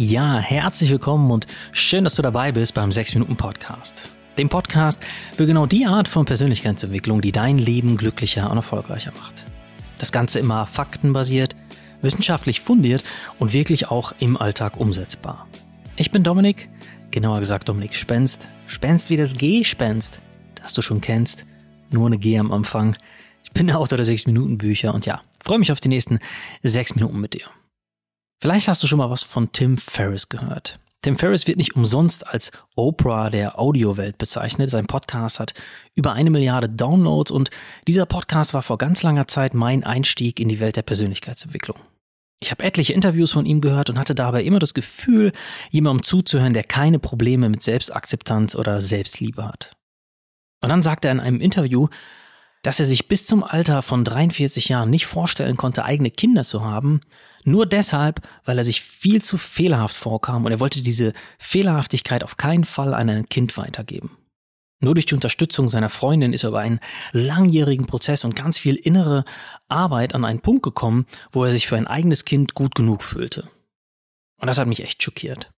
Ja, herzlich willkommen und schön, dass du dabei bist beim 6 Minuten Podcast. Dem Podcast für genau die Art von Persönlichkeitsentwicklung, die dein Leben glücklicher und erfolgreicher macht. Das Ganze immer faktenbasiert, wissenschaftlich fundiert und wirklich auch im Alltag umsetzbar. Ich bin Dominik, genauer gesagt Dominik Spenst. Spenst wie das G-Spenst, das du schon kennst, nur eine G am Anfang. Ich bin der Autor der 6 Minuten Bücher und ja, freue mich auf die nächsten 6 Minuten mit dir. Vielleicht hast du schon mal was von Tim Ferriss gehört. Tim Ferriss wird nicht umsonst als Oprah der Audiowelt bezeichnet. Sein Podcast hat über eine Milliarde Downloads und dieser Podcast war vor ganz langer Zeit mein Einstieg in die Welt der Persönlichkeitsentwicklung. Ich habe etliche Interviews von ihm gehört und hatte dabei immer das Gefühl, jemandem zuzuhören, der keine Probleme mit Selbstakzeptanz oder Selbstliebe hat. Und dann sagte er in einem Interview, dass er sich bis zum Alter von 43 Jahren nicht vorstellen konnte, eigene Kinder zu haben, nur deshalb, weil er sich viel zu fehlerhaft vorkam und er wollte diese Fehlerhaftigkeit auf keinen Fall an ein Kind weitergeben. Nur durch die Unterstützung seiner Freundin ist er über einen langjährigen Prozess und ganz viel innere Arbeit an einen Punkt gekommen, wo er sich für ein eigenes Kind gut genug fühlte. Und das hat mich echt schockiert.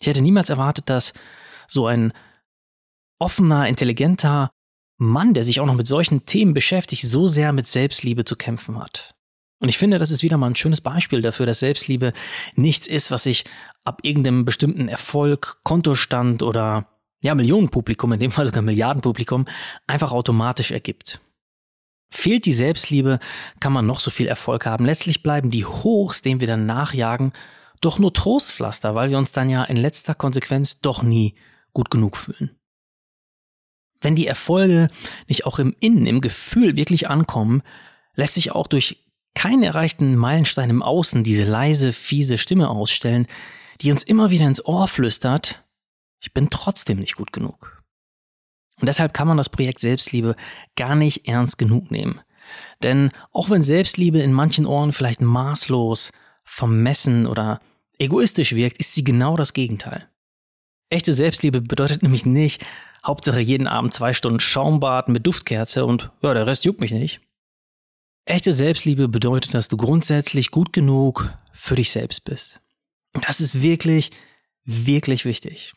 Ich hätte niemals erwartet, dass so ein offener, intelligenter Mann, der sich auch noch mit solchen Themen beschäftigt, so sehr mit Selbstliebe zu kämpfen hat. Und ich finde, das ist wieder mal ein schönes Beispiel dafür, dass Selbstliebe nichts ist, was sich ab irgendeinem bestimmten Erfolg, Kontostand oder ja, Millionenpublikum, in dem Fall sogar Milliardenpublikum, einfach automatisch ergibt. Fehlt die Selbstliebe, kann man noch so viel Erfolg haben. Letztlich bleiben die Hochs, denen wir dann nachjagen, doch nur Trostpflaster, weil wir uns dann ja in letzter Konsequenz doch nie gut genug fühlen. Wenn die Erfolge nicht auch im Innen, im Gefühl wirklich ankommen, lässt sich auch durch keinen erreichten Meilenstein im Außen diese leise, fiese Stimme ausstellen, die uns immer wieder ins Ohr flüstert, ich bin trotzdem nicht gut genug. Und deshalb kann man das Projekt Selbstliebe gar nicht ernst genug nehmen. Denn auch wenn Selbstliebe in manchen Ohren vielleicht maßlos, vermessen oder egoistisch wirkt, ist sie genau das Gegenteil. Echte Selbstliebe bedeutet nämlich nicht, Hauptsache jeden Abend zwei Stunden Schaumbad mit Duftkerze und ja, der Rest juckt mich nicht. Echte Selbstliebe bedeutet, dass du grundsätzlich gut genug für dich selbst bist. Das ist wirklich, wirklich wichtig.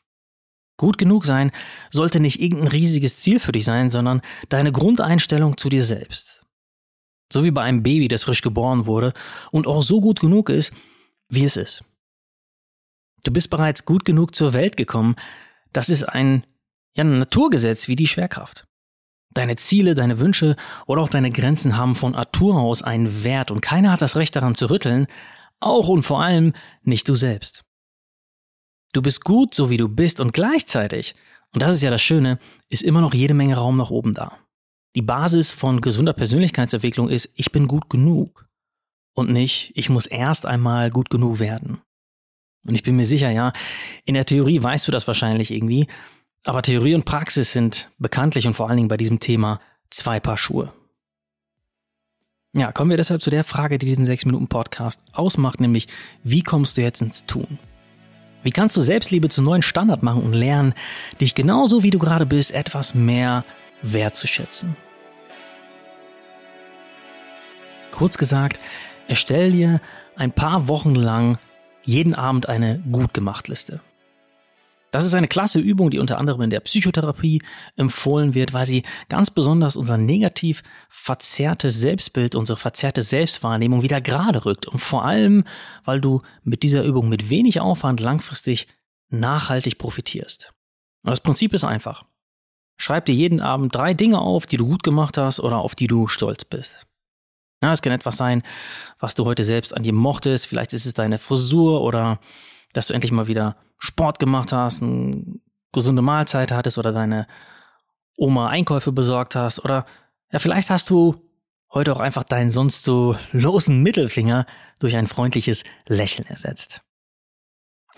Gut genug sein sollte nicht irgendein riesiges Ziel für dich sein, sondern deine Grundeinstellung zu dir selbst. So wie bei einem Baby, das frisch geboren wurde und auch so gut genug ist, wie es ist. Du bist bereits gut genug zur Welt gekommen. Das ist ein, ja, ein Naturgesetz wie die Schwerkraft. Deine Ziele, deine Wünsche oder auch deine Grenzen haben von Natur aus einen Wert und keiner hat das Recht daran zu rütteln, auch und vor allem nicht du selbst. Du bist gut, so wie du bist und gleichzeitig, und das ist ja das Schöne, ist immer noch jede Menge Raum nach oben da. Die Basis von gesunder Persönlichkeitsentwicklung ist, ich bin gut genug und nicht, ich muss erst einmal gut genug werden. Und ich bin mir sicher, ja, in der Theorie weißt du das wahrscheinlich irgendwie, aber Theorie und Praxis sind bekanntlich und vor allen Dingen bei diesem Thema zwei Paar Schuhe. Ja, kommen wir deshalb zu der Frage, die diesen 6-Minuten-Podcast ausmacht, nämlich wie kommst du jetzt ins Tun? Wie kannst du Selbstliebe zu neuen Standard machen und lernen, dich genauso wie du gerade bist, etwas mehr wertzuschätzen? Kurz gesagt, erstell dir ein paar Wochen lang jeden Abend eine gut gemacht Liste. Das ist eine klasse Übung, die unter anderem in der Psychotherapie empfohlen wird, weil sie ganz besonders unser negativ verzerrtes Selbstbild, unsere verzerrte Selbstwahrnehmung wieder gerade rückt. Und vor allem, weil du mit dieser Übung mit wenig Aufwand langfristig nachhaltig profitierst. Und das Prinzip ist einfach. Schreib dir jeden Abend drei Dinge auf, die du gut gemacht hast oder auf die du stolz bist. Es kann etwas sein, was du heute selbst an dir mochtest. Vielleicht ist es deine Frisur oder dass du endlich mal wieder Sport gemacht hast, eine gesunde Mahlzeit hattest oder deine Oma Einkäufe besorgt hast oder ja, vielleicht hast du heute auch einfach deinen sonst so losen Mittelfinger durch ein freundliches Lächeln ersetzt.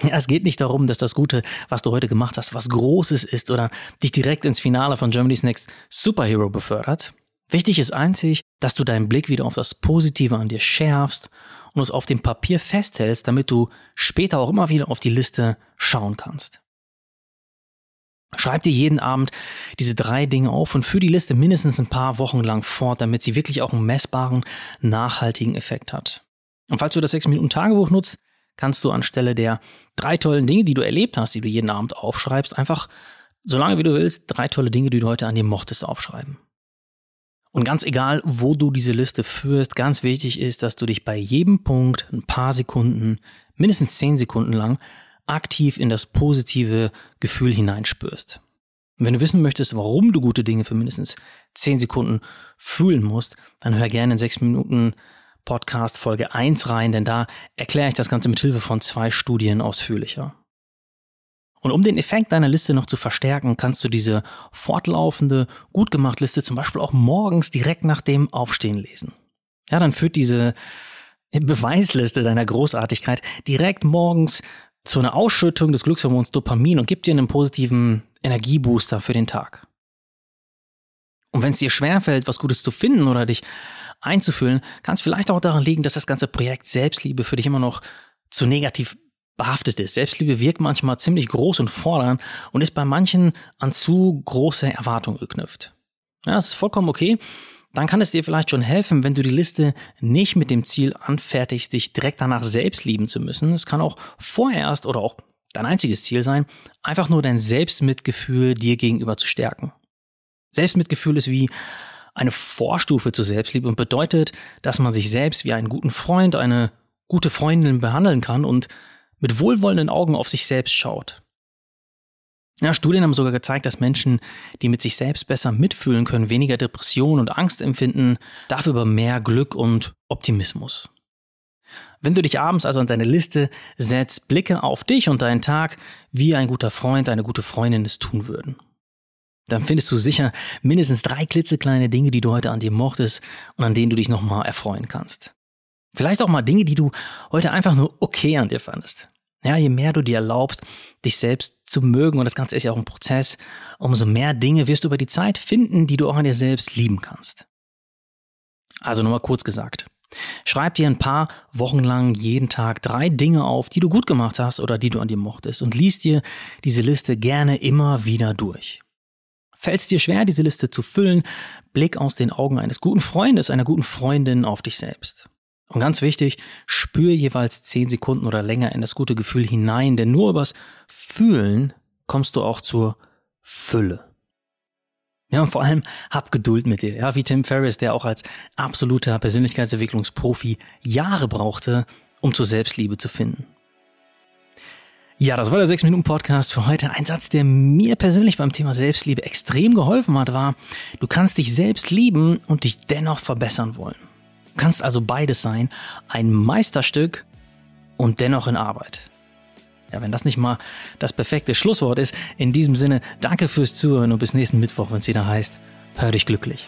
Ja, es geht nicht darum, dass das Gute, was du heute gemacht hast, was Großes ist oder dich direkt ins Finale von Germany's Next Superhero befördert. Wichtig ist einzig, dass du deinen Blick wieder auf das Positive an dir schärfst und es auf dem Papier festhältst, damit du später auch immer wieder auf die Liste schauen kannst. Schreib dir jeden Abend diese drei Dinge auf und führ die Liste mindestens ein paar Wochen lang fort, damit sie wirklich auch einen messbaren, nachhaltigen Effekt hat. Und falls du das 6-Minuten-Tagebuch nutzt, kannst du anstelle der drei tollen Dinge, die du erlebt hast, die du jeden Abend aufschreibst, einfach, solange wie du willst, drei tolle Dinge, die du heute an dir mochtest, aufschreiben. Und ganz egal, wo du diese Liste führst, ganz wichtig ist, dass du dich bei jedem Punkt ein paar Sekunden, mindestens zehn Sekunden lang, aktiv in das positive Gefühl hineinspürst. Und wenn du wissen möchtest, warum du gute Dinge für mindestens zehn Sekunden fühlen musst, dann hör gerne in sechs Minuten Podcast Folge 1 rein, denn da erkläre ich das Ganze mit Hilfe von zwei Studien ausführlicher. Und um den Effekt deiner Liste noch zu verstärken, kannst du diese fortlaufende, gut gemacht Liste zum Beispiel auch morgens direkt nach dem Aufstehen lesen. Ja, dann führt diese Beweisliste deiner Großartigkeit direkt morgens zu einer Ausschüttung des Glückshormons Dopamin und gibt dir einen positiven Energiebooster für den Tag. Und wenn es dir schwerfällt, was Gutes zu finden oder dich einzufühlen, kann es vielleicht auch daran liegen, dass das ganze Projekt Selbstliebe für dich immer noch zu negativ behaftet ist. Selbstliebe wirkt manchmal ziemlich groß und fordernd und ist bei manchen an zu große Erwartungen geknüpft. Ja, das ist vollkommen okay. Dann kann es dir vielleicht schon helfen, wenn du die Liste nicht mit dem Ziel anfertigst, dich direkt danach selbst lieben zu müssen. Es kann auch vorerst oder auch dein einziges Ziel sein, einfach nur dein Selbstmitgefühl dir gegenüber zu stärken. Selbstmitgefühl ist wie eine Vorstufe zur Selbstliebe und bedeutet, dass man sich selbst wie einen guten Freund, eine gute Freundin behandeln kann und mit wohlwollenden Augen auf sich selbst schaut. Ja, Studien haben sogar gezeigt, dass Menschen, die mit sich selbst besser mitfühlen können, weniger Depression und Angst empfinden, dafür aber mehr Glück und Optimismus. Wenn du dich abends also an deine Liste setzt, blicke auf dich und deinen Tag, wie ein guter Freund, eine gute Freundin es tun würden. Dann findest du sicher mindestens drei klitzekleine Dinge, die du heute an dir mochtest und an denen du dich nochmal erfreuen kannst. Vielleicht auch mal Dinge, die du heute einfach nur okay an dir fandest. Ja, je mehr du dir erlaubst, dich selbst zu mögen, und das Ganze ist ja auch ein Prozess, umso mehr Dinge wirst du über die Zeit finden, die du auch an dir selbst lieben kannst. Also nochmal kurz gesagt. Schreib dir ein paar Wochen lang jeden Tag drei Dinge auf, die du gut gemacht hast oder die du an dir mochtest und liest dir diese Liste gerne immer wieder durch. Fällt es dir schwer, diese Liste zu füllen, blick aus den Augen eines guten Freundes, einer guten Freundin auf dich selbst. Und ganz wichtig, spür jeweils zehn Sekunden oder länger in das gute Gefühl hinein, denn nur übers Fühlen kommst du auch zur Fülle. Ja, und vor allem hab Geduld mit dir. Ja, wie Tim Ferriss, der auch als absoluter Persönlichkeitsentwicklungsprofi Jahre brauchte, um zur Selbstliebe zu finden. Ja, das war der 6-Minuten-Podcast für heute. Ein Satz, der mir persönlich beim Thema Selbstliebe extrem geholfen hat, war, du kannst dich selbst lieben und dich dennoch verbessern wollen. Kannst also beides sein, ein Meisterstück und dennoch in Arbeit. Ja, wenn das nicht mal das perfekte Schlusswort ist, in diesem Sinne, danke fürs Zuhören und bis nächsten Mittwoch, wenn es wieder heißt, hör dich glücklich.